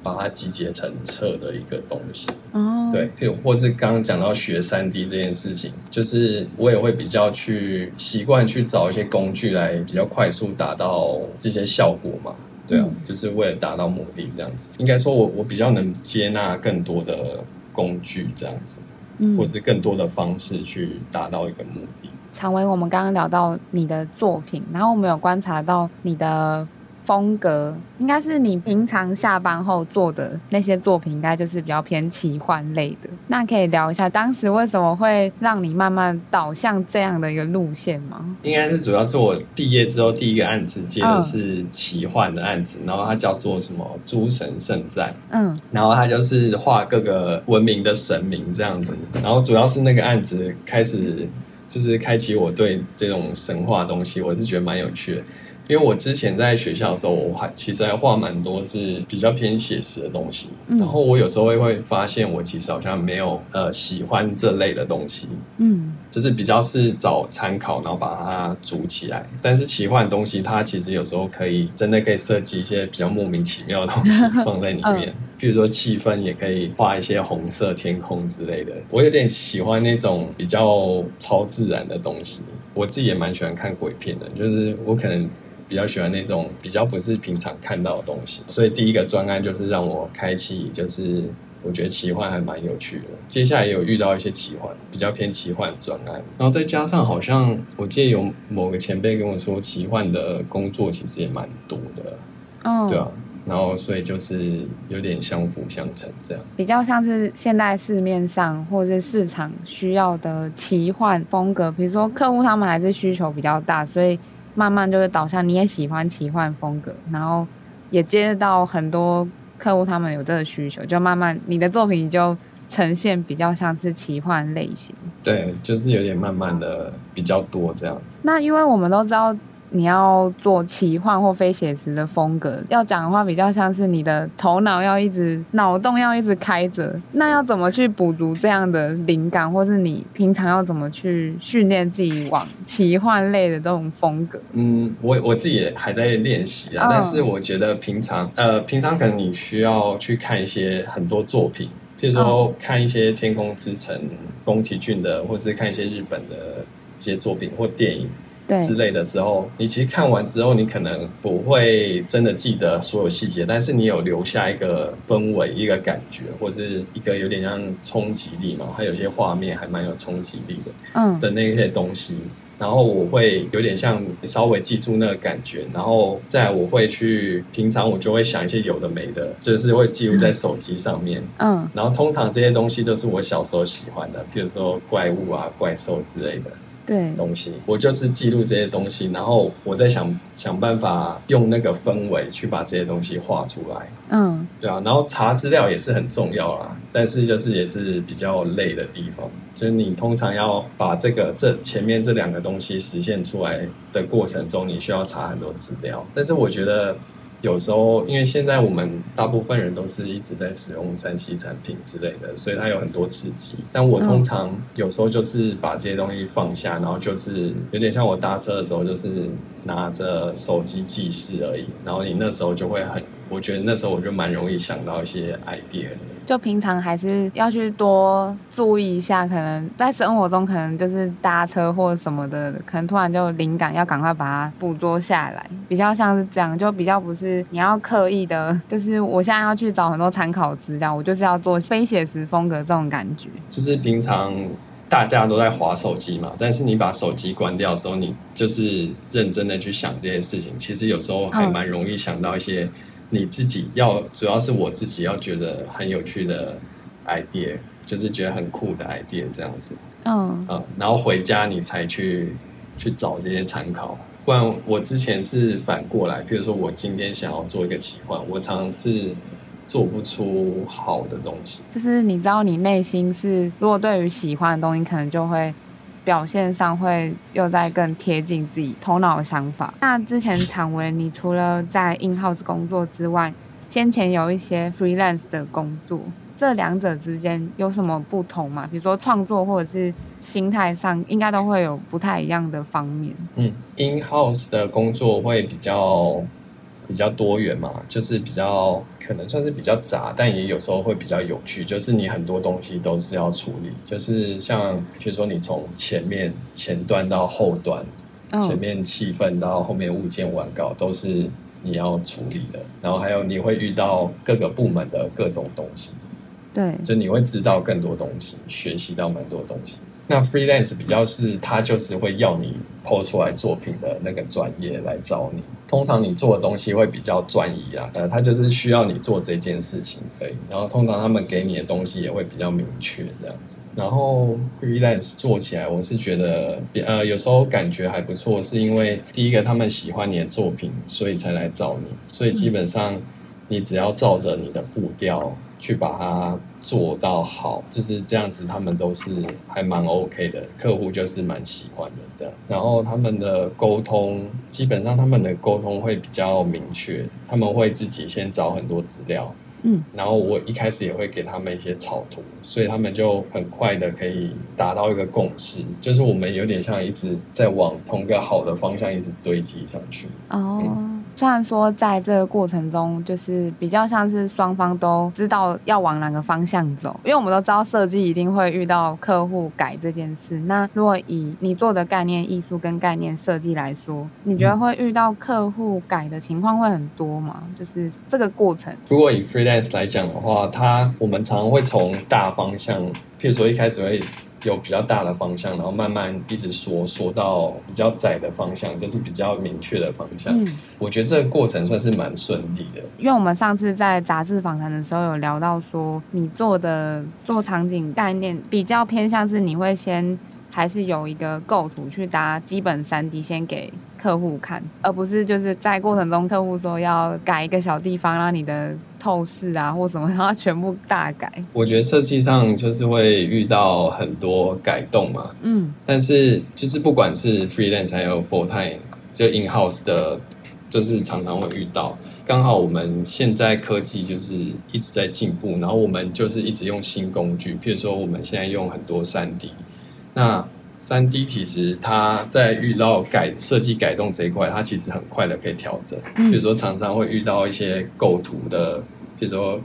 把它集结成册的一个东西。哦，对，譬如或是刚刚讲到学三 D 这件事情，就是我也会比较去习惯去找一些工具来比较快速达到这些效果嘛。对啊，就是为了达到目的这样子。应该说我我比较能接纳更多的工具这样子，嗯，或是更多的方式去达到一个目的。常为，我们刚刚聊到你的作品，然后我们有观察到你的。风格应该是你平常下班后做的那些作品，应该就是比较偏奇幻类的。那可以聊一下当时为什么会让你慢慢导向这样的一个路线吗？应该是主要是我毕业之后第一个案子接的是奇幻的案子，嗯、然后它叫做什么《诸神圣战》。嗯，然后它就是画各个文明的神明这样子。然后主要是那个案子开始就是开启我对这种神话东西，我是觉得蛮有趣的。因为我之前在学校的时候，我还其实还画蛮多是比较偏写实的东西，嗯，然后我有时候会会发现，我其实好像没有呃喜欢这类的东西，嗯，就是比较是找参考，然后把它组起来。但是奇幻的东西，它其实有时候可以真的可以设计一些比较莫名其妙的东西 放在里面，嗯，比如说气氛也可以画一些红色天空之类的。我有点喜欢那种比较超自然的东西，我自己也蛮喜欢看鬼片的，就是我可能。比较喜欢那种比较不是平常看到的东西，所以第一个专案就是让我开启，就是我觉得奇幻还蛮有趣的。接下来也有遇到一些奇幻，比较偏奇幻的专案，然后再加上好像我记得有某个前辈跟我说，奇幻的工作其实也蛮多的，哦，对啊，然后所以就是有点相辅相成这样，比较像是现在市面上或者是市场需要的奇幻风格，比如说客户他们还是需求比较大，所以。慢慢就会导向你也喜欢奇幻风格，然后也接到很多客户，他们有这个需求，就慢慢你的作品就呈现比较像是奇幻类型。对，就是有点慢慢的比较多这样子。那因为我们都知道。你要做奇幻或非写实的风格，要讲的话比较像是你的头脑要一直脑洞要一直开着，那要怎么去补足这样的灵感，或是你平常要怎么去训练自己往奇幻类的这种风格？嗯，我我自己也还在练习啊，但是我觉得平常呃平常可能你需要去看一些很多作品，譬如说看一些《天空之城》宫崎骏的，或是看一些日本的一些作品或电影。之类的时候，你其实看完之后，你可能不会真的记得所有细节，但是你有留下一个氛围、一个感觉，或是一个有点像冲击力嘛。还有些画面还蛮有冲击力的，嗯，的那些东西。然后我会有点像稍微记住那个感觉，然后再来我会去平常我就会想一些有的没的，就是会记录在手机上面，嗯。然后通常这些东西都是我小时候喜欢的，比如说怪物啊、怪兽之类的。对东西，我就是记录这些东西，然后我在想想办法用那个氛围去把这些东西画出来。嗯，对啊，然后查资料也是很重要啦，但是就是也是比较累的地方，就是你通常要把这个这前面这两个东西实现出来的过程中，你需要查很多资料。但是我觉得有时候，因为现在我们大部分人都是一直在使用三 C 产品之类的，所以它有很多刺激。但我通常有时候就是把这些东西放下，然后就是有点像我搭车的时候，就是拿着手机记事而已。然后你那时候就会很，我觉得那时候我就蛮容易想到一些 idea 的。就平常还是要去多注意一下，可能在生活中可能就是搭车或者什么的，可能突然就灵感要赶快把它捕捉下来，比较像是这样，就比较不是你要刻意的，就是我现在要去找很多参考资料，我就是要做非写实风格这种感觉。就是平常大家都在划手机嘛，但是你把手机关掉的时候，你就是认真的去想这些事情，其实有时候还蛮容易想到一些。你自己要，主要是我自己要觉得很有趣的 idea，就是觉得很酷的 idea 这样子。嗯嗯，然后回家你才去去找这些参考，不然我之前是反过来，比如说我今天想要做一个奇幻，我常常是做不出好的东西。就是你知道，你内心是如果对于喜欢的东西，可能就会。表现上会又在更贴近自己头脑的想法。那之前蔷薇，你除了在 in house 工作之外，先前有一些 freelance 的工作，这两者之间有什么不同吗？比如说创作或者是心态上，应该都会有不太一样的方面。嗯，in house 的工作会比较。比较多元嘛，就是比较可能算是比较杂，但也有时候会比较有趣。就是你很多东西都是要处理，就是像比如说你从前面前端到后端，前面气氛到后面物件完稿都是你要处理的。然后还有你会遇到各个部门的各种东西，对，就你会知道更多东西，学习到蛮多东西。那 freelance 比较是，他就是会要你 po 出来作品的那个专业来找你。通常你做的东西会比较专一啊，呃，他就是需要你做这件事情而已。然后通常他们给你的东西也会比较明确这样子。然后 freelance 做起来，我是觉得，呃，有时候感觉还不错，是因为第一个他们喜欢你的作品，所以才来找你。所以基本上你只要照着你的步调去把它。做到好，就是这样子，他们都是还蛮 OK 的，客户就是蛮喜欢的这样。然后他们的沟通，基本上他们的沟通会比较明确，他们会自己先找很多资料，嗯，然后我一开始也会给他们一些草图，所以他们就很快的可以达到一个共识，就是我们有点像一直在往同个好的方向一直堆积上去。哦。嗯虽然说在这个过程中，就是比较像是双方都知道要往哪个方向走，因为我们都知道设计一定会遇到客户改这件事。那如果以你做的概念艺术跟概念设计来说，你觉得会遇到客户改的情况会很多吗？就是这个过程。如果以 freelance 来讲的话，它我们常常会从大方向，譬如说一开始会。有比较大的方向，然后慢慢一直缩缩到比较窄的方向，就是比较明确的方向。嗯，我觉得这个过程算是蛮顺利的。因为我们上次在杂志访谈的时候有聊到说，你做的做场景概念比较偏向是你会先还是有一个构图去搭基本三 D 先给客户看，而不是就是在过程中客户说要改一个小地方，让你的。透视啊，或什么，然后全部大改。我觉得设计上就是会遇到很多改动嘛，嗯，但是就是不管是 freelance 还有 full time，就 in house 的，就是常常会遇到。刚好我们现在科技就是一直在进步，然后我们就是一直用新工具，譬如说我们现在用很多三 D，那。三 D 其实它在遇到改设计改动这一块，它其实很快的可以调整。比如说常常会遇到一些构图的，比如说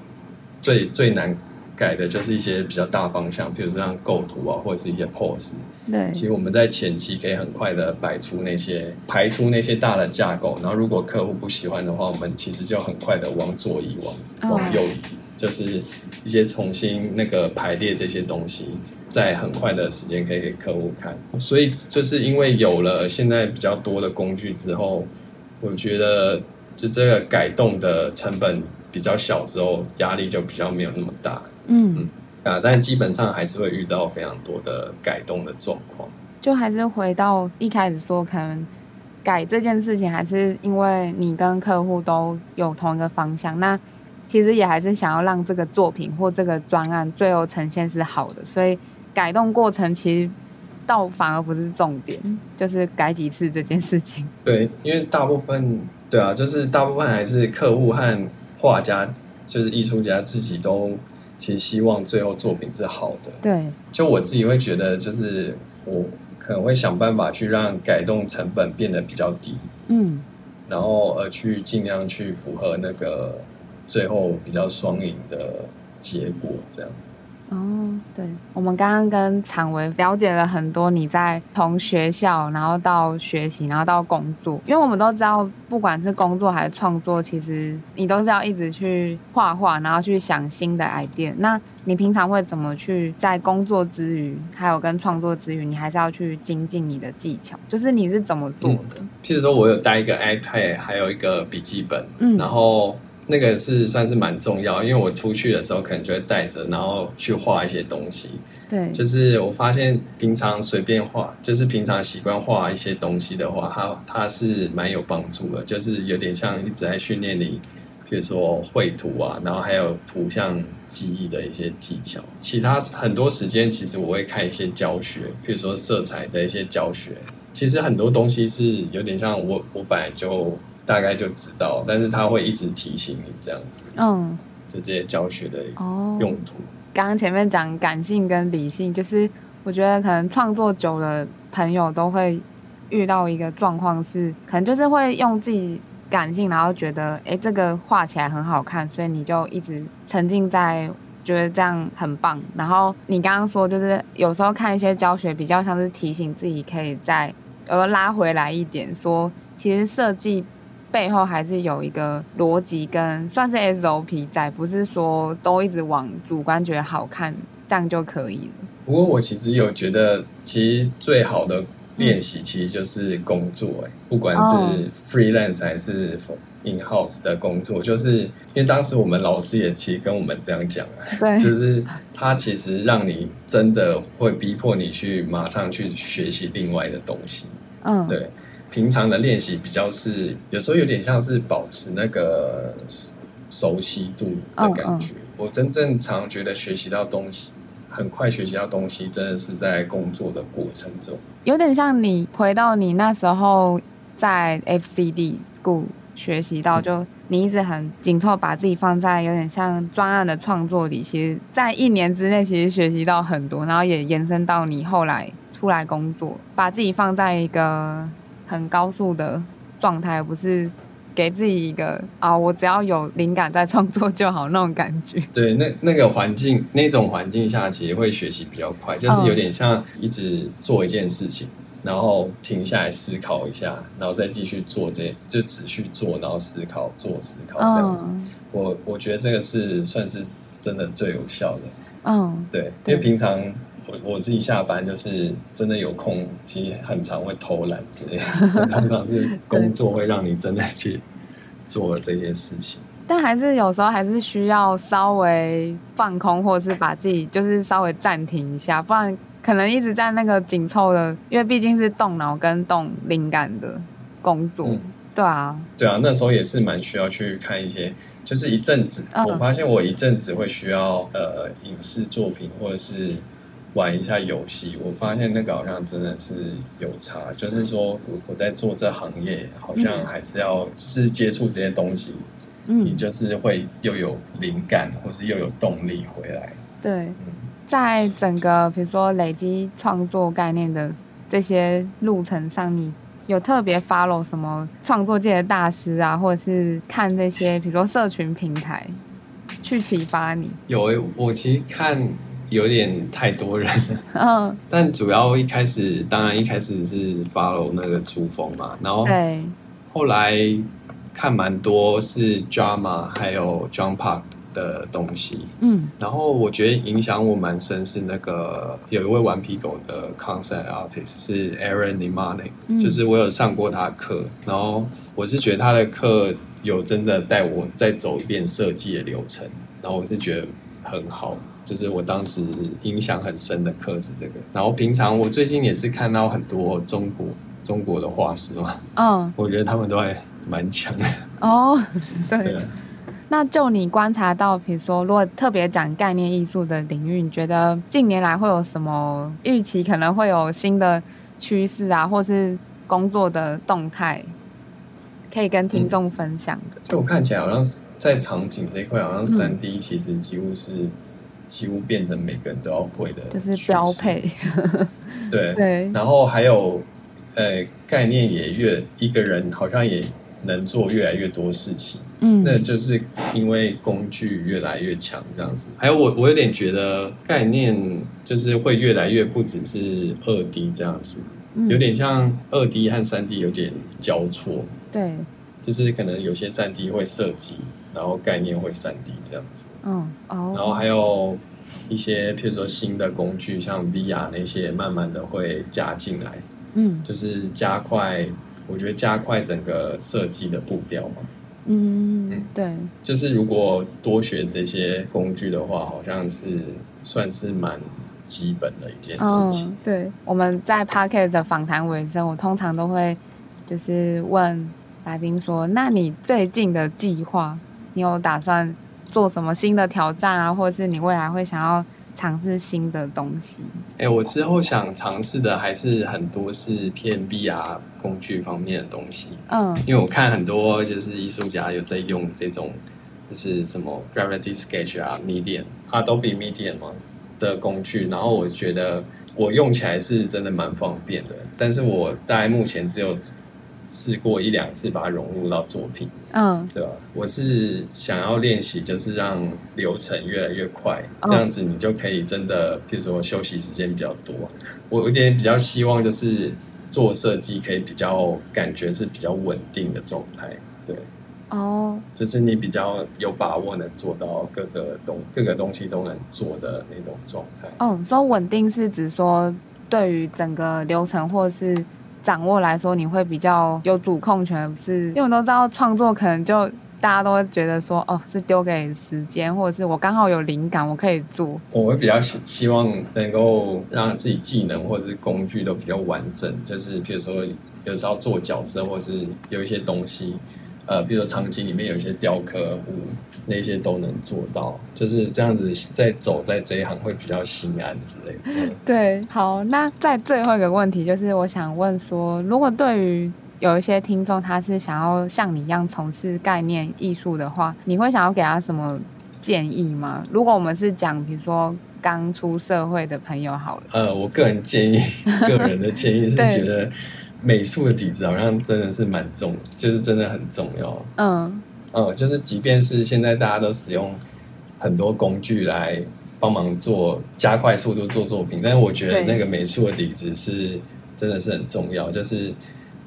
最最难改的就是一些比较大方向，比如说像构图啊，或者是一些 pose。对，其实我们在前期可以很快的摆出那些排出那些大的架构，然后如果客户不喜欢的话，我们其实就很快的往左移，往往右移，就是一些重新那个排列这些东西。在很快的时间可以给客户看，所以就是因为有了现在比较多的工具之后，我觉得就这个改动的成本比较小之后，压力就比较没有那么大。嗯嗯啊，但基本上还是会遇到非常多的改动的状况。就还是回到一开始说，可能改这件事情还是因为你跟客户都有同一个方向，那其实也还是想要让这个作品或这个专案最后呈现是好的，所以。改动过程其实倒反而不是重点，就是改几次这件事情。对，因为大部分对啊，就是大部分还是客户和画家，就是艺术家自己都其实希望最后作品是好的。对，就我自己会觉得，就是我可能会想办法去让改动成本变得比较低。嗯。然后而去尽量去符合那个最后比较双赢的结果，这样。哦，对，我们刚刚跟常维了解了很多你在从学校，然后到学习，然后到工作，因为我们都知道，不管是工作还是创作，其实你都是要一直去画画，然后去想新的 idea。那你平常会怎么去在工作之余，还有跟创作之余，你还是要去精进你的技巧？就是你是怎么做的？嗯，譬如说，我有带一个 iPad，还有一个笔记本，嗯，然后。那个是算是蛮重要，因为我出去的时候可能就会带着，然后去画一些东西。对，就是我发现平常随便画，就是平常习惯画一些东西的话，它它是蛮有帮助的，就是有点像一直在训练你，比如说绘图啊，然后还有图像记忆的一些技巧。其他很多时间其实我会看一些教学，比如说色彩的一些教学。其实很多东西是有点像我我本来就。大概就知道，但是他会一直提醒你这样子，嗯，就这些教学的用途。刚刚、哦、前面讲感性跟理性，就是我觉得可能创作久的朋友都会遇到一个状况是，可能就是会用自己感性，然后觉得哎、欸、这个画起来很好看，所以你就一直沉浸在觉得这样很棒。然后你刚刚说就是有时候看一些教学，比较像是提醒自己可以再呃拉回来一点，说其实设计。背后还是有一个逻辑跟算是 SOP 在，不是说都一直往主观觉得好看这样就可以了。不过我其实有觉得，其实最好的练习其实就是工作，哎，不管是 freelance 还是 in house 的工作，就是因为当时我们老师也其实跟我们这样讲啊，对，就是他其实让你真的会逼迫你去马上去学习另外的东西，嗯，对。平常的练习比较是，有时候有点像是保持那个熟悉度的感觉。Oh, oh. 我真正常觉得学习到东西，很快学习到东西，真的是在工作的过程中。有点像你回到你那时候在 FCD School 学习到，就你一直很紧凑把自己放在有点像专案的创作里。其实，在一年之内，其实学习到很多，然后也延伸到你后来出来工作，把自己放在一个。很高速的状态，而不是给自己一个啊，我只要有灵感在创作就好那种感觉。对，那那个环境，那种环境下，其实会学习比较快，就是有点像一直做一件事情，然后停下来思考一下，然后再继续做这，就持续做，然后思考，做思考这样子。我我觉得这个是算是真的最有效的。嗯，对，因为平常。我我自己下班就是真的有空，其实很常会偷懒之类的。通常是工作会让你真的去做这件事情，但还是有时候还是需要稍微放空，或者是把自己就是稍微暂停一下，不然可能一直在那个紧凑的，因为毕竟是动脑跟动灵感的工作。嗯、对啊，对啊，那时候也是蛮需要去看一些，就是一阵子，嗯、我发现我一阵子会需要呃影视作品或者是。玩一下游戏，我发现那个好像真的是有差。就是说我我在做这行业，好像还是要就是接触这些东西，嗯，你就是会又有灵感，或是又有动力回来。对，嗯，在整个比如说累积创作概念的这些路程上，你有特别 follow 什么创作界的大师啊，或者是看这些比如说社群平台去启发你？有欸，我其实看。有点太多人。了，嗯，但主要一开始，当然一开始是 follow 那个珠峰嘛，然后对，后来看蛮多是 drama 还有 John Park 的东西，嗯，然后我觉得影响我蛮深是那个有一位顽皮狗的 concept artist 是 Aaron Nemanic，嗯，就是我有上过他的课，然后我是觉得他的课有真的带我再走一遍设计的流程，然后我是觉得很好。就是我当时影响很深的课是这个，然后平常我最近也是看到很多中国中国的画师嘛，嗯，我觉得他们都还蛮强的。哦，对。对。那就你观察到，比如说，如果特别讲概念艺术的领域，你觉得近年来会有什么预期？可能会有新的趋势啊，或是工作的动态，可以跟听众分享的？就我看起来，好像在场景这一块，好像三 D 其实几乎是、嗯、几乎变成每个人都要会的，就是标配。对对，然后还有呃概念也越一个人好像也能做越来越多事情。嗯，那就是因为工具越来越强这样子。还有我我有点觉得概念就是会越来越不只是二 D 这样子。有点像二 D 和三 D 有点交错，对，就是可能有些三 D 会设计，然后概念会三 D 这样子，嗯哦，然后还有一些譬如说新的工具，像 VR 那些，慢慢的会加进来，嗯，就是加快，我觉得加快整个设计的步调嘛，嗯嗯，对，就是如果多学这些工具的话，好像是算是蛮。基本的一件事情。嗯、对，我们在 Parkett 的访谈尾声，我通常都会就是问来宾说：“那你最近的计划，你有打算做什么新的挑战啊？或者是你未来会想要尝试新的东西？”哎、欸，我之后想尝试的还是很多是偏 VR 工具方面的东西。嗯，因为我看很多就是艺术家有在用这种，就是什么 Gravity Sketch 啊，Medium、Adobe Medium 吗？的工具，然后我觉得我用起来是真的蛮方便的，但是我大概目前只有试过一两次把它融入到作品，嗯，对吧？我是想要练习，就是让流程越来越快，这样子你就可以真的，比如说休息时间比较多。我有点比较希望就是做设计可以比较感觉是比较稳定的状态，对。哦，oh. 就是你比较有把握能做到各个东各个东西都能做的那种状态。哦，说稳定是指说对于整个流程或是掌握来说，你会比较有主控权，不是因为我都知道创作可能就大家都会觉得说哦，是丢给时间，或者是我刚好有灵感，我可以做。我会比较希希望能够让自己技能或者是工具都比较完整，就是比如说有时候做角色，或是有一些东西。呃，比如说场景里面有一些雕刻物，那些都能做到，就是这样子，在走在这一行会比较心安之类的。嗯、对，好，那在最后一个问题，就是我想问说，如果对于有一些听众，他是想要像你一样从事概念艺术的话，你会想要给他什么建议吗？如果我们是讲，比如说刚出社会的朋友好了，呃，我个人建议，个人的建议是 觉得。美术的底子好像真的是蛮重，就是真的很重要。嗯嗯，就是即便是现在大家都使用很多工具来帮忙做加快速度做作品，但是我觉得那个美术的底子是真的是很重要，就是。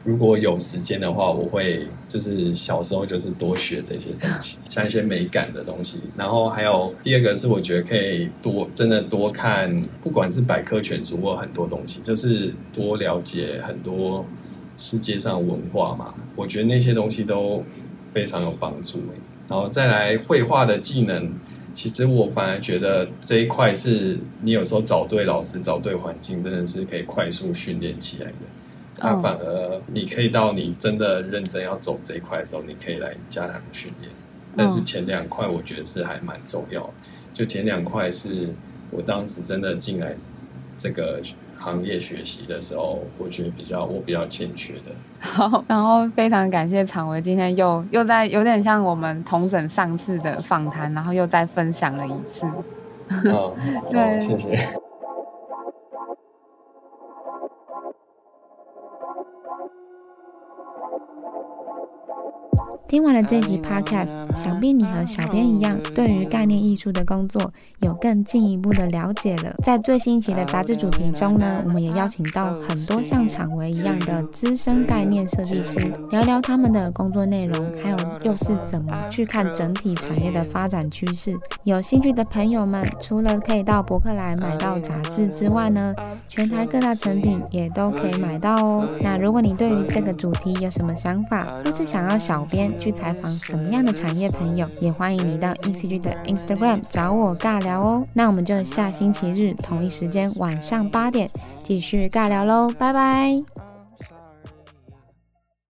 如果有时间的话，我会就是小时候就是多学这些东西，像一些美感的东西。然后还有第二个是，我觉得可以多真的多看，不管是百科全书或很多东西，就是多了解很多世界上文化嘛。我觉得那些东西都非常有帮助。然后再来绘画的技能，其实我反而觉得这一块是你有时候找对老师、找对环境，真的是可以快速训练起来的。那反而你可以到你真的认真要走这一块的时候，你可以来加强训练。但是前两块我觉得是还蛮重要的。就前两块是我当时真的进来这个行业学习的时候，我觉得比较我比较欠缺的。好，然后非常感谢常维今天又又在有点像我们同整上次的访谈，然后又再分享了一次。嗯，对，谢谢。听完了这集 Podcast，想必你和小编一样，对于概念艺术的工作有更进一步的了解了。在最新一期的杂志主题中呢，我们也邀请到很多像厂维一样的资深概念设计师，聊聊他们的工作内容，还有又是怎么去看整体产业的发展趋势。有兴趣的朋友们，除了可以到博客来买到杂志之外呢，全台各大成品也都可以买到哦。那如果你对于这个主题有什么想法，或是想要小编去采访什么样的产业朋友，也欢迎你到 ECG 的 Instagram 找我尬聊哦。那我们就下星期日同一时间晚上八点继续尬聊喽，拜拜。